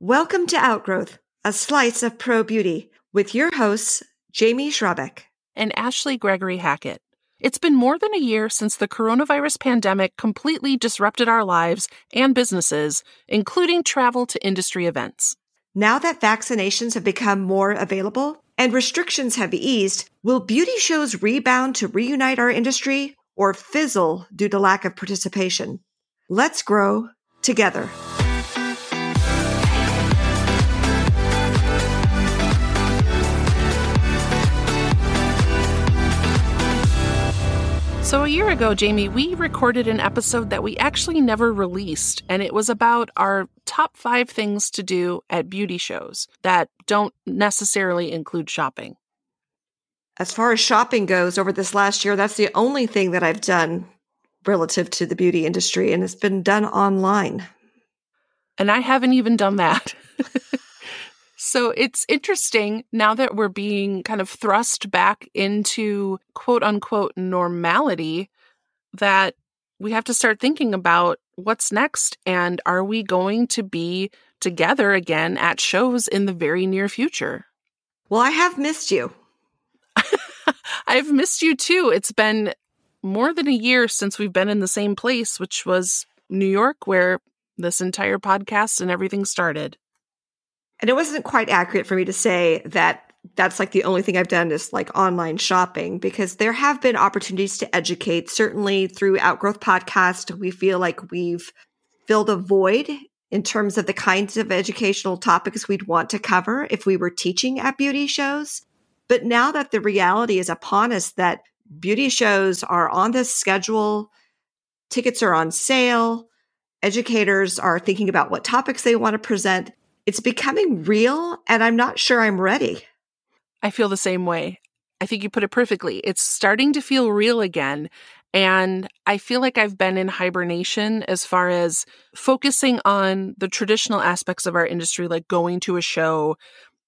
Welcome to Outgrowth, a slice of pro beauty, with your hosts, Jamie Schrabeck and Ashley Gregory Hackett. It's been more than a year since the coronavirus pandemic completely disrupted our lives and businesses, including travel to industry events. Now that vaccinations have become more available and restrictions have eased, will beauty shows rebound to reunite our industry or fizzle due to lack of participation? Let's grow together. So, a year ago, Jamie, we recorded an episode that we actually never released, and it was about our top five things to do at beauty shows that don't necessarily include shopping. As far as shopping goes, over this last year, that's the only thing that I've done relative to the beauty industry, and it's been done online. And I haven't even done that. So it's interesting now that we're being kind of thrust back into quote unquote normality that we have to start thinking about what's next and are we going to be together again at shows in the very near future? Well, I have missed you. I've missed you too. It's been more than a year since we've been in the same place, which was New York, where this entire podcast and everything started. And it wasn't quite accurate for me to say that that's like the only thing I've done is like online shopping because there have been opportunities to educate. Certainly through Outgrowth Podcast, we feel like we've filled a void in terms of the kinds of educational topics we'd want to cover if we were teaching at beauty shows. But now that the reality is upon us that beauty shows are on the schedule, tickets are on sale, educators are thinking about what topics they want to present it's becoming real and I'm not sure I'm ready. I feel the same way. I think you put it perfectly. It's starting to feel real again. And I feel like I've been in hibernation as far as focusing on the traditional aspects of our industry, like going to a show.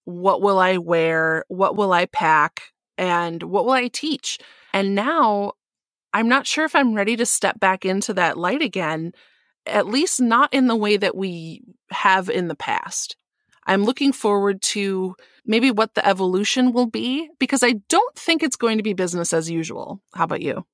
What will I wear? What will I pack? And what will I teach? And now I'm not sure if I'm ready to step back into that light again at least not in the way that we have in the past. I'm looking forward to maybe what the evolution will be because I don't think it's going to be business as usual. How about you?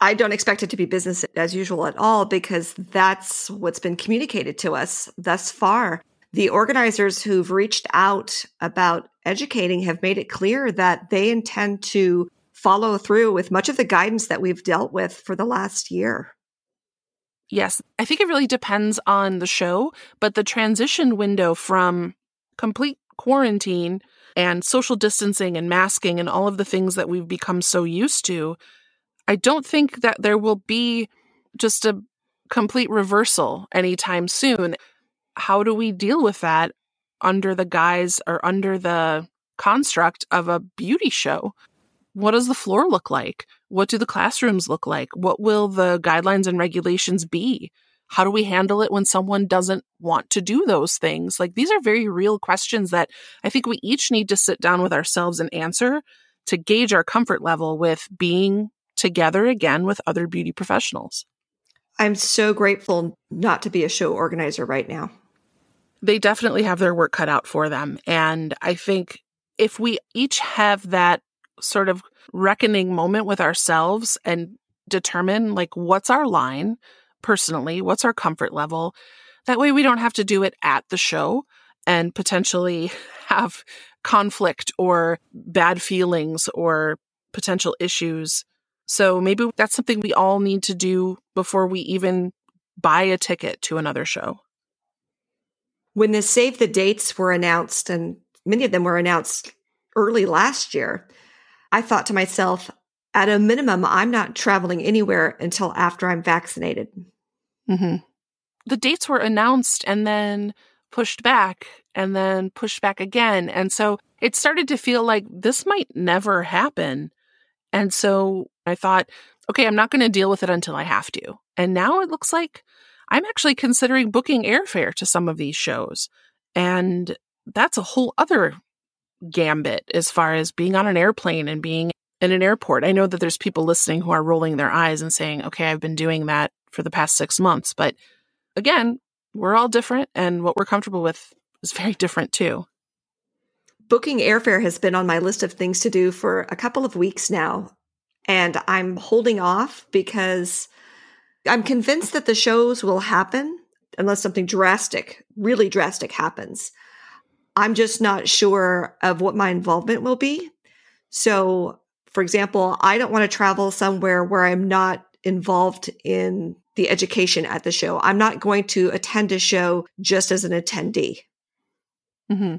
I don't expect it to be business as usual at all because that's what's been communicated to us thus far. The organizers who've reached out about educating have made it clear that they intend to follow through with much of the guidance that we've dealt with for the last year. Yes, I think it really depends on the show, but the transition window from complete quarantine and social distancing and masking and all of the things that we've become so used to, I don't think that there will be just a complete reversal anytime soon. How do we deal with that under the guise or under the construct of a beauty show? What does the floor look like? What do the classrooms look like? What will the guidelines and regulations be? How do we handle it when someone doesn't want to do those things? Like these are very real questions that I think we each need to sit down with ourselves and answer to gauge our comfort level with being together again with other beauty professionals. I'm so grateful not to be a show organizer right now. They definitely have their work cut out for them. And I think if we each have that sort of reckoning moment with ourselves and determine like what's our line personally, what's our comfort level. That way we don't have to do it at the show and potentially have conflict or bad feelings or potential issues. So maybe that's something we all need to do before we even buy a ticket to another show. When the save the dates were announced, and many of them were announced early last year, I thought to myself, at a minimum, I'm not traveling anywhere until after I'm vaccinated. Mm-hmm. The dates were announced and then pushed back and then pushed back again. And so it started to feel like this might never happen. And so I thought, okay, I'm not going to deal with it until I have to. And now it looks like I'm actually considering booking airfare to some of these shows. And that's a whole other gambit as far as being on an airplane and being in an airport. I know that there's people listening who are rolling their eyes and saying, okay, I've been doing that for the past six months. But again, we're all different and what we're comfortable with is very different too. Booking airfare has been on my list of things to do for a couple of weeks now. And I'm holding off because I'm convinced that the shows will happen unless something drastic, really drastic happens. I'm just not sure of what my involvement will be. So, for example, I don't want to travel somewhere where I'm not involved in the education at the show. I'm not going to attend a show just as an attendee. Mm-hmm.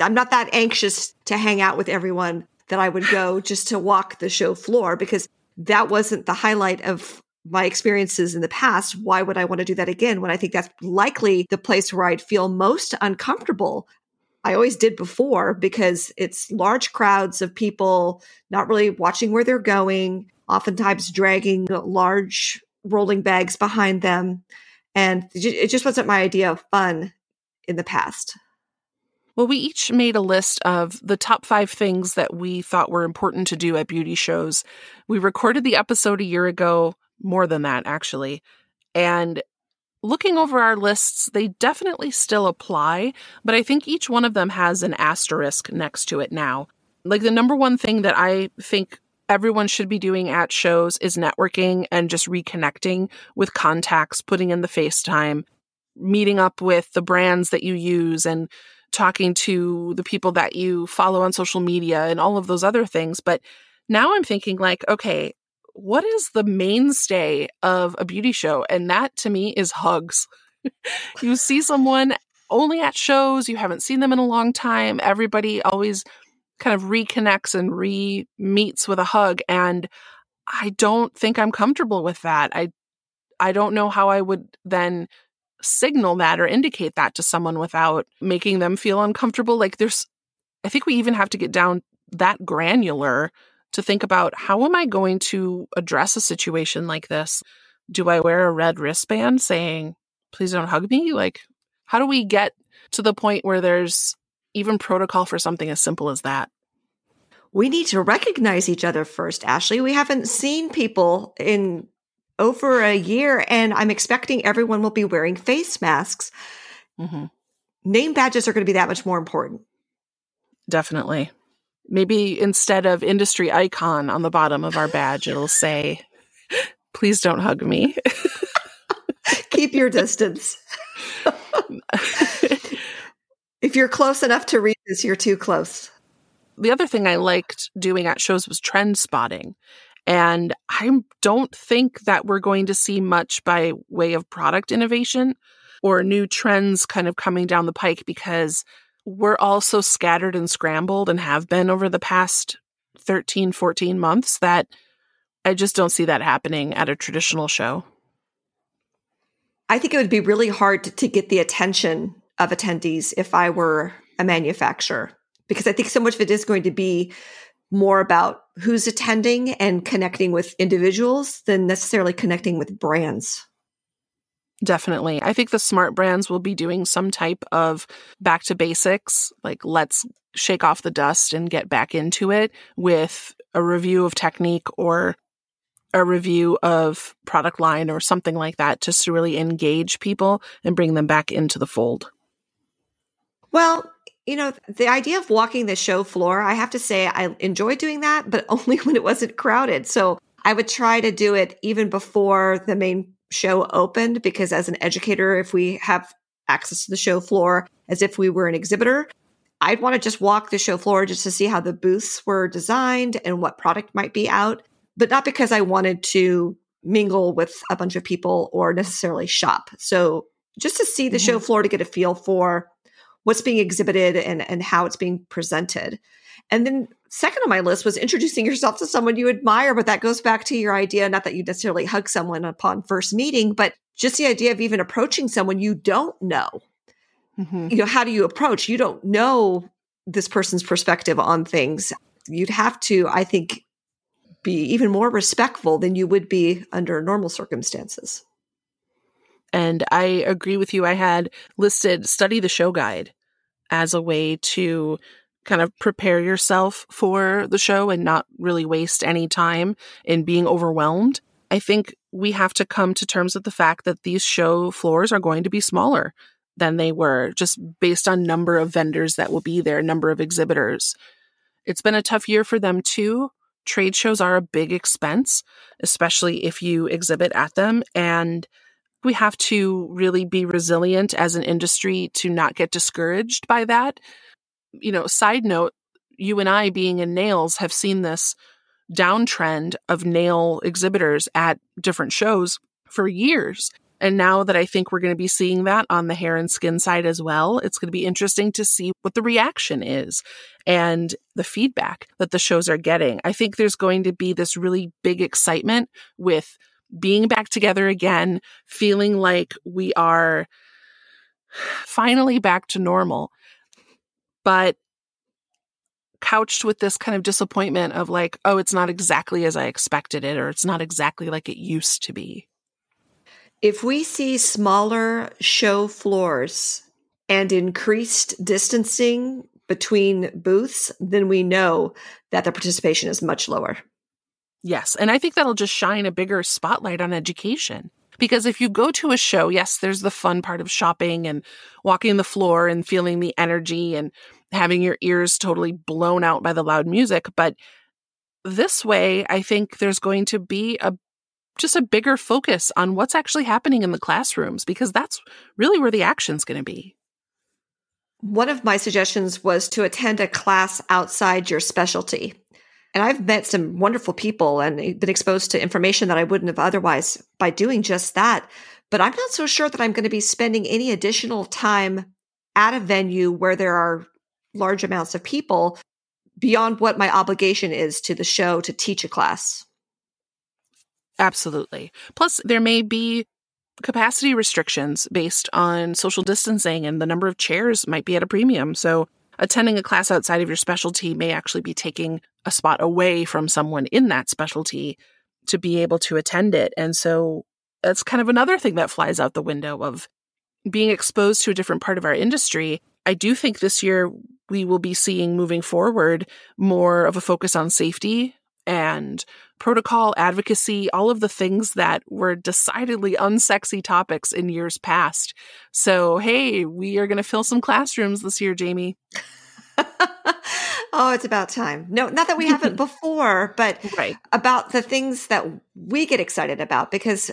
I'm not that anxious to hang out with everyone that I would go just to walk the show floor because that wasn't the highlight of my experiences in the past. Why would I want to do that again when I think that's likely the place where I'd feel most uncomfortable? I always did before because it's large crowds of people not really watching where they're going, oftentimes dragging large rolling bags behind them. And it just wasn't my idea of fun in the past. Well, we each made a list of the top five things that we thought were important to do at beauty shows. We recorded the episode a year ago, more than that, actually. And looking over our lists, they definitely still apply, but I think each one of them has an asterisk next to it now. Like the number one thing that I think everyone should be doing at shows is networking and just reconnecting with contacts, putting in the FaceTime, meeting up with the brands that you use and talking to the people that you follow on social media and all of those other things. But now I'm thinking, like, okay, what is the mainstay of a beauty show? And that to me is hugs. you see someone only at shows, you haven't seen them in a long time. Everybody always kind of reconnects and re meets with a hug. And I don't think I'm comfortable with that. I I don't know how I would then signal that or indicate that to someone without making them feel uncomfortable. Like there's, I think we even have to get down that granular to think about how am I going to address a situation like this? Do I wear a red wristband saying, please don't hug me? Like, how do we get to the point where there's even protocol for something as simple as that? We need to recognize each other first, Ashley. We haven't seen people in over a year, and I'm expecting everyone will be wearing face masks. Mm-hmm. Name badges are going to be that much more important. Definitely. Maybe instead of industry icon on the bottom of our badge, it'll say, please don't hug me. Keep your distance. if you're close enough to read this, you're too close. The other thing I liked doing at shows was trend spotting. And I don't think that we're going to see much by way of product innovation or new trends kind of coming down the pike because we're all so scattered and scrambled and have been over the past 13, 14 months that I just don't see that happening at a traditional show. I think it would be really hard to, get the attention of attendees if I were a manufacturer because I think so much of it is going to be more about who's attending and connecting with individuals than necessarily connecting with brands. Definitely. I think the smart brands will be doing some type of back to basics, like let's shake off the dust and get back into it with a review of technique or a review of product line or something like that just to really engage people and bring them back into the fold. Well, you know, the idea of walking the show floor, I have to say I enjoyed doing that, but only when it wasn't crowded. So I would try to do it even before the main show opened because as an educator, if we have access to the show floor as if we were an exhibitor, I'd want to just walk the show floor just to see how the booths were designed and what product might be out, but not because I wanted to mingle with a bunch of people or necessarily shop. So just to see the mm-hmm. show floor to get a feel for what's being exhibited and, and how it's being presented. And then second on my list was introducing yourself to someone you admire, but that goes back to your idea, not that you necessarily hug someone upon first meeting, but just the idea of even approaching someone you don't know. Mm-hmm. You know, how do you approach? You don't know this person's perspective on things. You'd have to, I think, be even more respectful than you would be under normal circumstances. And I agree with you. I had listed study the show guide as a way to kind of prepare yourself for the show and not really waste any time in being overwhelmed. I think we have to come to terms with the fact that these show floors are going to be smaller than they were just based on number of vendors that will be there, number of exhibitors. It's been a tough year for them too. Trade shows are a big expense, especially if you exhibit at them. And we have to really be resilient as an industry to not get discouraged by that. You know, side note, you and I being in nails have seen this downtrend of nail exhibitors at different shows for years. And now that I think we're going to be seeing that on the hair and skin side as well, it's going to be interesting to see what the reaction is and the feedback that the shows are getting. I think there's going to be this really big excitement with being back together again, feeling like we are finally back to normal. But couched with this kind of disappointment of like, oh, it's not exactly as I expected it, or it's not exactly like it used to be. If we see smaller show floors and increased distancing between booths, then we know that the participation is much lower. Yes. And I think that'll just shine a bigger spotlight on education. Because if you go to a show, yes, there's the fun part of shopping and walking the floor and feeling the energy and having your ears totally blown out by the loud music. But this way, I think there's going to be a just a bigger focus on what's actually happening in the classrooms because that's really where the action's going to be. One of my suggestions was to attend a class outside your specialty. And I've met some wonderful people and been exposed to information that I wouldn't have otherwise by doing just that. But I'm not so sure that I'm going to be spending any additional time at a venue where there are large amounts of people beyond what my obligation is to the show to teach a class. Absolutely. Plus, there may be capacity restrictions based on social distancing, and the number of chairs might be at a premium. So, attending a class outside of your specialty may actually be taking a spot away from someone in that specialty to be able to attend it. And so, that's kind of another thing that flies out the window of being exposed to a different part of our industry. I do think this year we will be seeing moving forward more of a focus on safety and protocol advocacy, all of the things that were decidedly unsexy topics in years past. So, hey, we are going to fill some classrooms this year, Jamie. oh, it's about time. No, not that we haven't before, but right. about the things that we get excited about because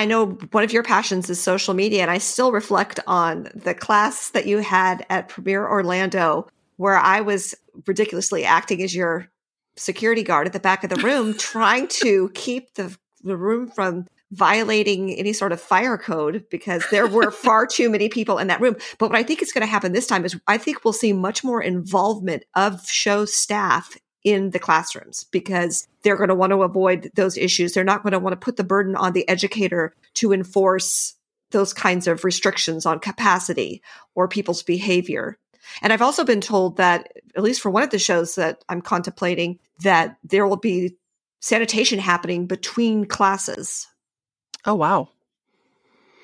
I know one of your passions is social media, and I still reflect on the class that you had at Premier Orlando, where I was ridiculously acting as your security guard at the back of the room, trying to keep the, the room from violating any sort of fire code because there were far too many people in that room. But what I think is going to happen this time is I think we'll see much more involvement of show staff in the classrooms because they're going to want to avoid those issues. They're not going to want to put the burden on the educator to enforce those kinds of restrictions on capacity or people's behavior. And I've also been told that, at least for one of the shows that I'm contemplating, that there will be sanitation happening between classes. Oh, wow.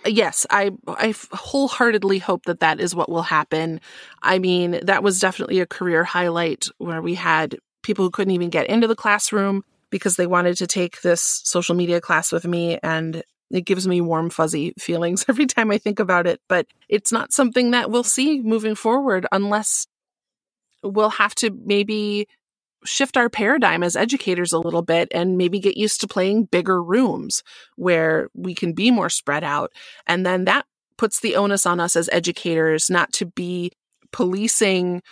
Yes, I I wholeheartedly hope that that is what will happen. I mean, that was definitely a career highlight where we had people who couldn't even get into the classroom because they wanted to take this social media class with me and it gives me warm fuzzy feelings every time I think about it, but it's not something that we'll see moving forward unless we'll have to maybe shift our paradigm as educators a little bit and maybe get used to playing bigger rooms where we can be more spread out. And then that puts the onus on us as educators not to be policing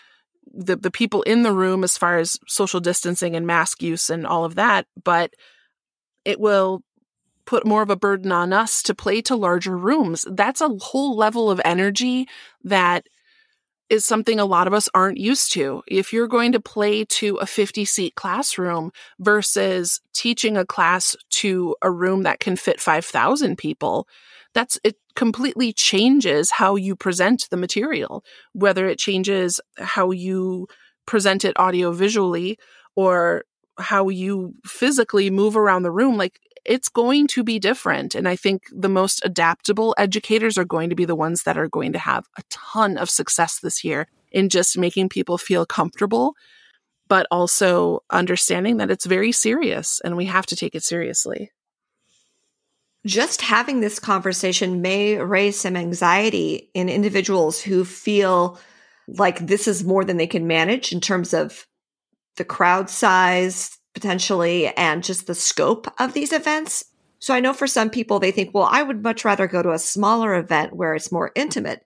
the the people in the room as far as social distancing and mask use and all of that, but it will put more of a burden on us to play to larger rooms. That's a whole level of energy that is something a lot of us aren't used to. If you're going to play to a 50 seat classroom versus teaching a class to a room that can fit 5,000 people, that's it completely changes how you present the material, whether it changes how you present it audio visually or how you physically move around the room. Like it's going to be different. And I think the most adaptable educators are going to be the ones that are going to have a ton of success this year in just making people feel comfortable, but also understanding that it's very serious and we have to take it seriously. Just having this conversation may raise some anxiety in individuals who feel like this is more than they can manage in terms of the crowd size potentially and just the scope of these events. So I know for some people, they think, well, I would much rather go to a smaller event where it's more intimate.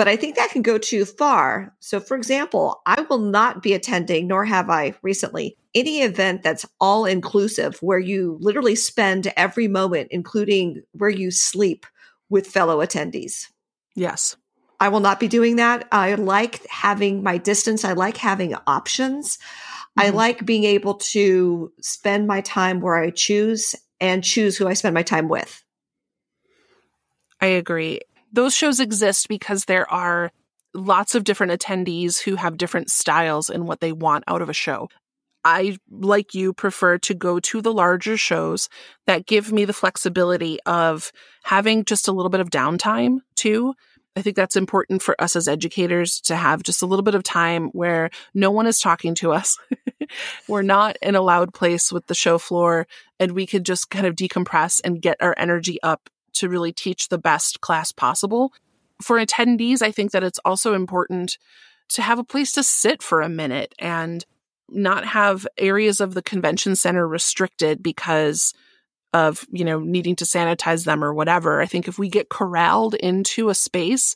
But I think that can go too far. So, for example, I will not be attending, nor have I recently, any event that's all inclusive where you literally spend every moment, including where you sleep with fellow attendees. Yes. I will not be doing that. I like having my distance. I like having options. Mm-hmm. I like being able to spend my time where I choose and choose who I spend my time with. I agree. Those shows exist because there are lots of different attendees who have different styles and what they want out of a show. I, like you, prefer to go to the larger shows that give me the flexibility of having just a little bit of downtime too. I think that's important for us as educators to have just a little bit of time where no one is talking to us. We're not in a loud place with the show floor and we could just kind of decompress and get our energy up to really teach the best class possible. For attendees, I think that it's also important to have a place to sit for a minute and not have areas of the convention center restricted because of, you know, needing to sanitize them or whatever. I think if we get corralled into a space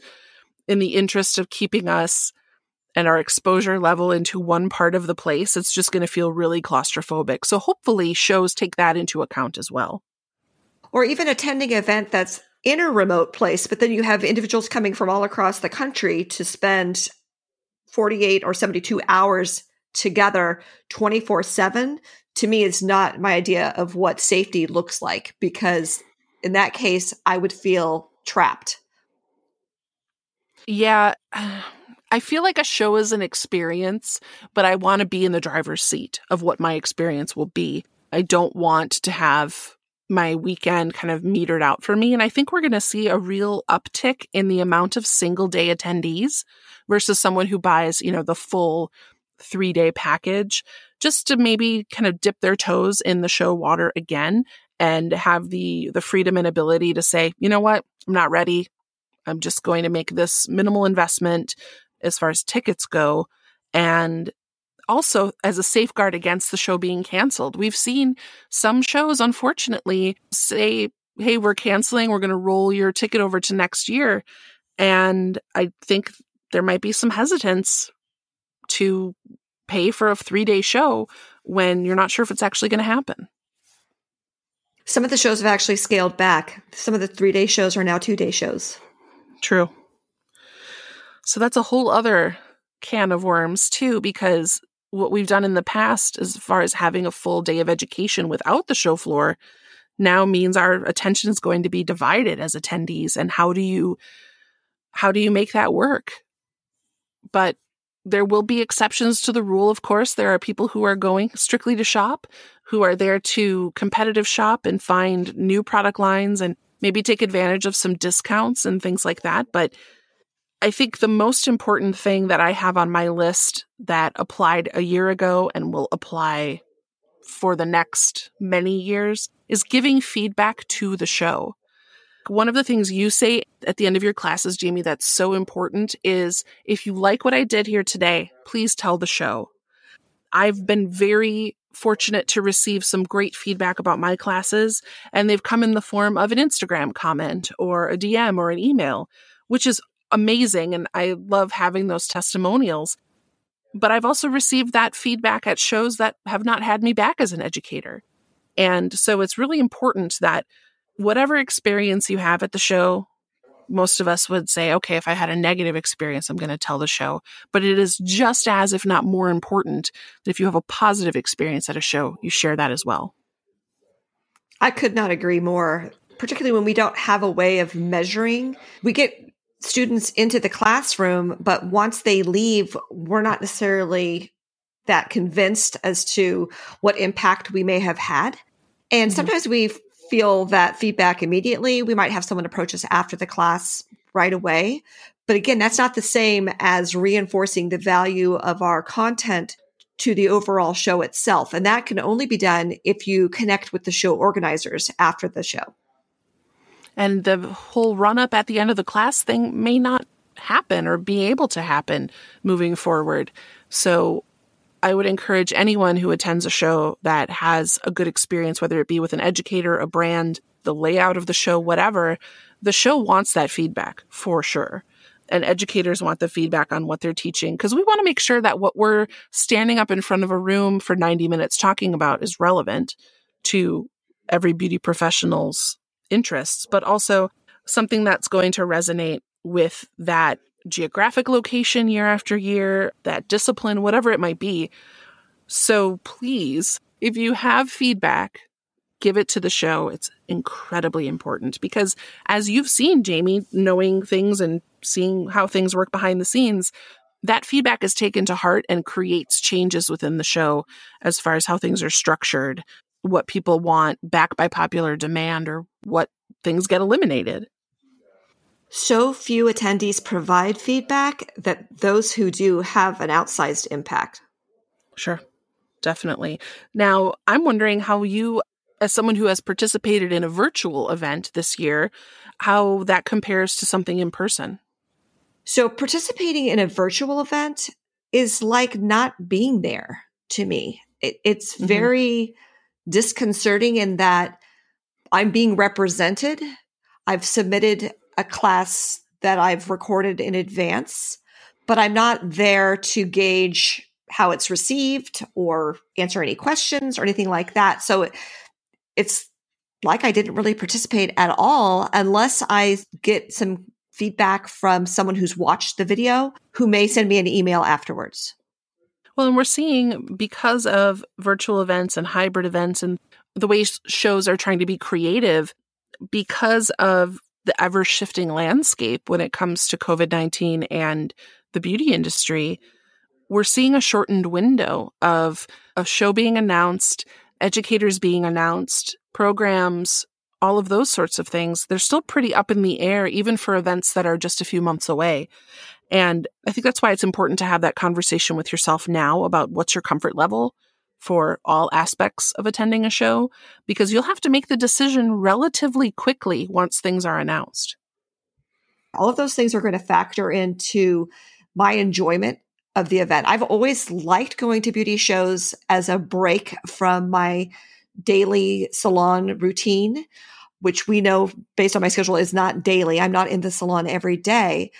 in the interest of keeping us and our exposure level into one part of the place, it's just going to feel really claustrophobic. So hopefully shows take that into account as well. Or even attending an event that's in a remote place, but then you have individuals coming from all across the country to spend 48 or 72 hours together 24 7 to me is not my idea of what safety looks like because in that case I would feel trapped. Yeah. I feel like a show is an experience, but I want to be in the driver's seat of what my experience will be. I don't want to have my weekend kind of metered out for me. And I think we're going to see a real uptick in the amount of single day attendees versus someone who buys, you know, the full three day package just to maybe kind of dip their toes in the show water again and have the the freedom and ability to say, you know what, I'm not ready. I'm just going to make this minimal investment as far as tickets go. And also as a safeguard against the show being canceled. We've seen some shows, unfortunately, say, hey, we're canceling, we're going to roll your ticket over to next year. And I think there might be some hesitance to pay for a three day show when you're not sure if it's actually going to happen. Some of the shows have actually scaled back. Some of the three day shows are now two day shows. True. So that's a whole other can of worms, too, because what we've done in the past, as far as having a full day of education without the show floor, now means our attention is going to be divided as attendees. And how do you, how do you make that work? But there will be exceptions to the rule, of course. There are people who are going strictly to shop, who are there to competitive shop and find new product lines and maybe take advantage of some discounts and things like that. But I think the most important thing that I have on my list that applied a year ago and will apply for the next many years is giving feedback to the show. One of the things you say at the end of your classes, Jamie, that's so important is if you like what I did here today, please tell the show. I've been very fortunate to receive some great feedback about my classes, and they've come in the form of an Instagram comment or a DM or an email, which is amazing. And I love having those testimonials. But I've also received that feedback at shows that have not had me back as an educator. And so it's really important that whatever experience you have at the show, most of us would say, okay, if I had a negative experience, I'm going to tell the show. But it is just as, if not more important, that if you have a positive experience at a show, you share that as well. I could not agree more, particularly when we don't have a way of measuring. We get students into the classroom, but once they leave, we're not necessarily that convinced as to what impact we may have had. And mm-hmm. sometimes we feel that feedback immediately. We might have someone approach us after the class right away. But again, that's not the same as reinforcing the value of our content to the overall show itself. And that can only be done if you connect with the show organizers after the show. And the whole run up at the end of the class thing may not happen or be able to happen moving forward. So I would encourage anyone who attends a show that has a good experience, whether it be with an educator, a brand, the layout of the show, whatever, the show wants that feedback for sure. And educators want the feedback on what they're teaching because we want to make sure that what we're standing up in front of a room for 90 minutes talking about is relevant to every beauty professional's interests, but also something that's going to resonate with that geographic location year after year, that discipline, whatever it might be. So please, if you have feedback, give it to the show. It's incredibly important because as you've seen, Jamie, knowing things and seeing how things work behind the scenes, that feedback is taken to heart and creates changes within the show as far as how things are structured, what people want back by popular demand, or what things get eliminated. So few attendees provide feedback that those who do have an outsized impact. Sure, definitely. Now, I'm wondering how you, as someone who has participated in a virtual event this year, how that compares to something in person. So, participating in a virtual event is like not being there to me. It, it's mm-hmm. very disconcerting in that I'm being represented. I've submitted a class that I've recorded in advance, but I'm not there to gauge how it's received or answer any questions or anything like that. So it's like I didn't really participate at all unless I get some feedback from someone who's watched the video who may send me an email afterwards. Well, and we're seeing because of virtual events and hybrid events and the way shows are trying to be creative, because of the ever shifting landscape when it comes to COVID 19 and the beauty industry, we're seeing a shortened window of a show being announced, educators being announced, programs, all of those sorts of things. They're still pretty up in the air, even for events that are just a few months away. And I think that's why it's important to have that conversation with yourself now about what's your comfort level for all aspects of attending a show because you'll have to make the decision relatively quickly once things are announced. All of those things are going to factor into my enjoyment of the event. I've always liked going to beauty shows as a break from my daily salon routine, which we know based on my schedule is not daily. I'm not in the salon every day.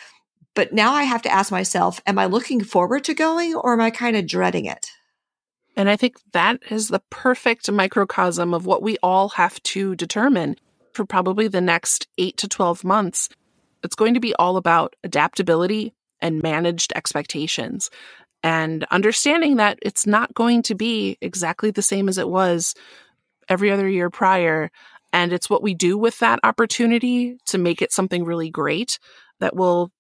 But now I have to ask myself, am I looking forward to going or am I kind of dreading it? And I think that is the perfect microcosm of what we all have to determine for probably the next eight to 12 months. It's going to be all about adaptability and managed expectations and understanding that it's not going to be exactly the same as it was every other year prior. And it's what we do with that opportunity to make it something really great that will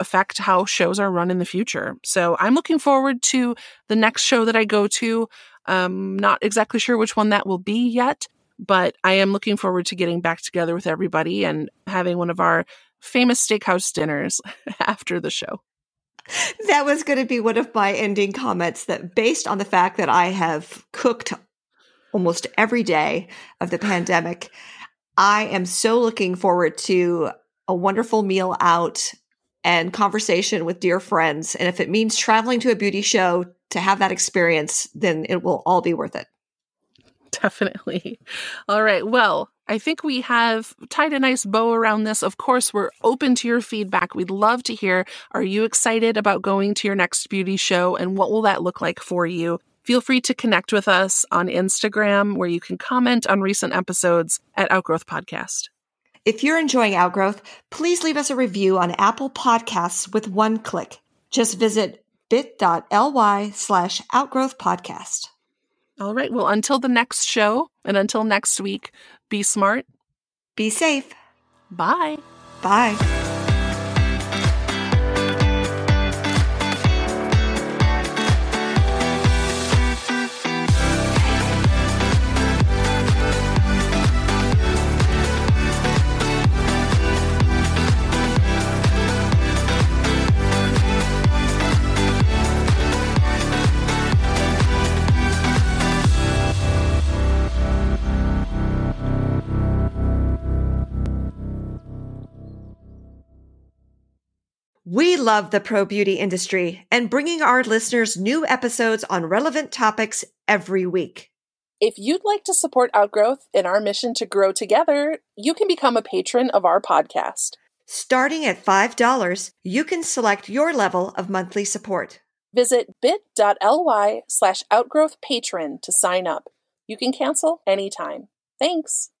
affect how shows are run in the future. So I'm looking forward to the next show that I go to. Um, not exactly sure which one that will be yet, but I am looking forward to getting back together with everybody and having one of our famous steakhouse dinners after the show. That was going to be one of my ending comments that based on the fact that I have cooked almost every day of the pandemic, I am so looking forward to a wonderful meal out and conversation with dear friends. And if it means traveling to a beauty show to have that experience, then it will all be worth it. Definitely. All right. Well, I think we have tied a nice bow around this. Of course, we're open to your feedback. We'd love to hear are you excited about going to your next beauty show and what will that look like for you? Feel free to connect with us on Instagram where you can comment on recent episodes at Outgrowth Podcast. If you're enjoying Outgrowth, please leave us a review on Apple Podcasts with one click. Just visit bit.ly slash outgrowth podcast. All right. Well, until the next show and until next week, be smart, be safe. Bye. Bye. Love the pro beauty industry and bringing our listeners new episodes on relevant topics every week. If you'd like to support Outgrowth in our mission to grow together, you can become a patron of our podcast. Starting at $5, you can select your level of monthly support. Visit bit.ly slash outgrowth patron to sign up. You can cancel anytime. Thanks.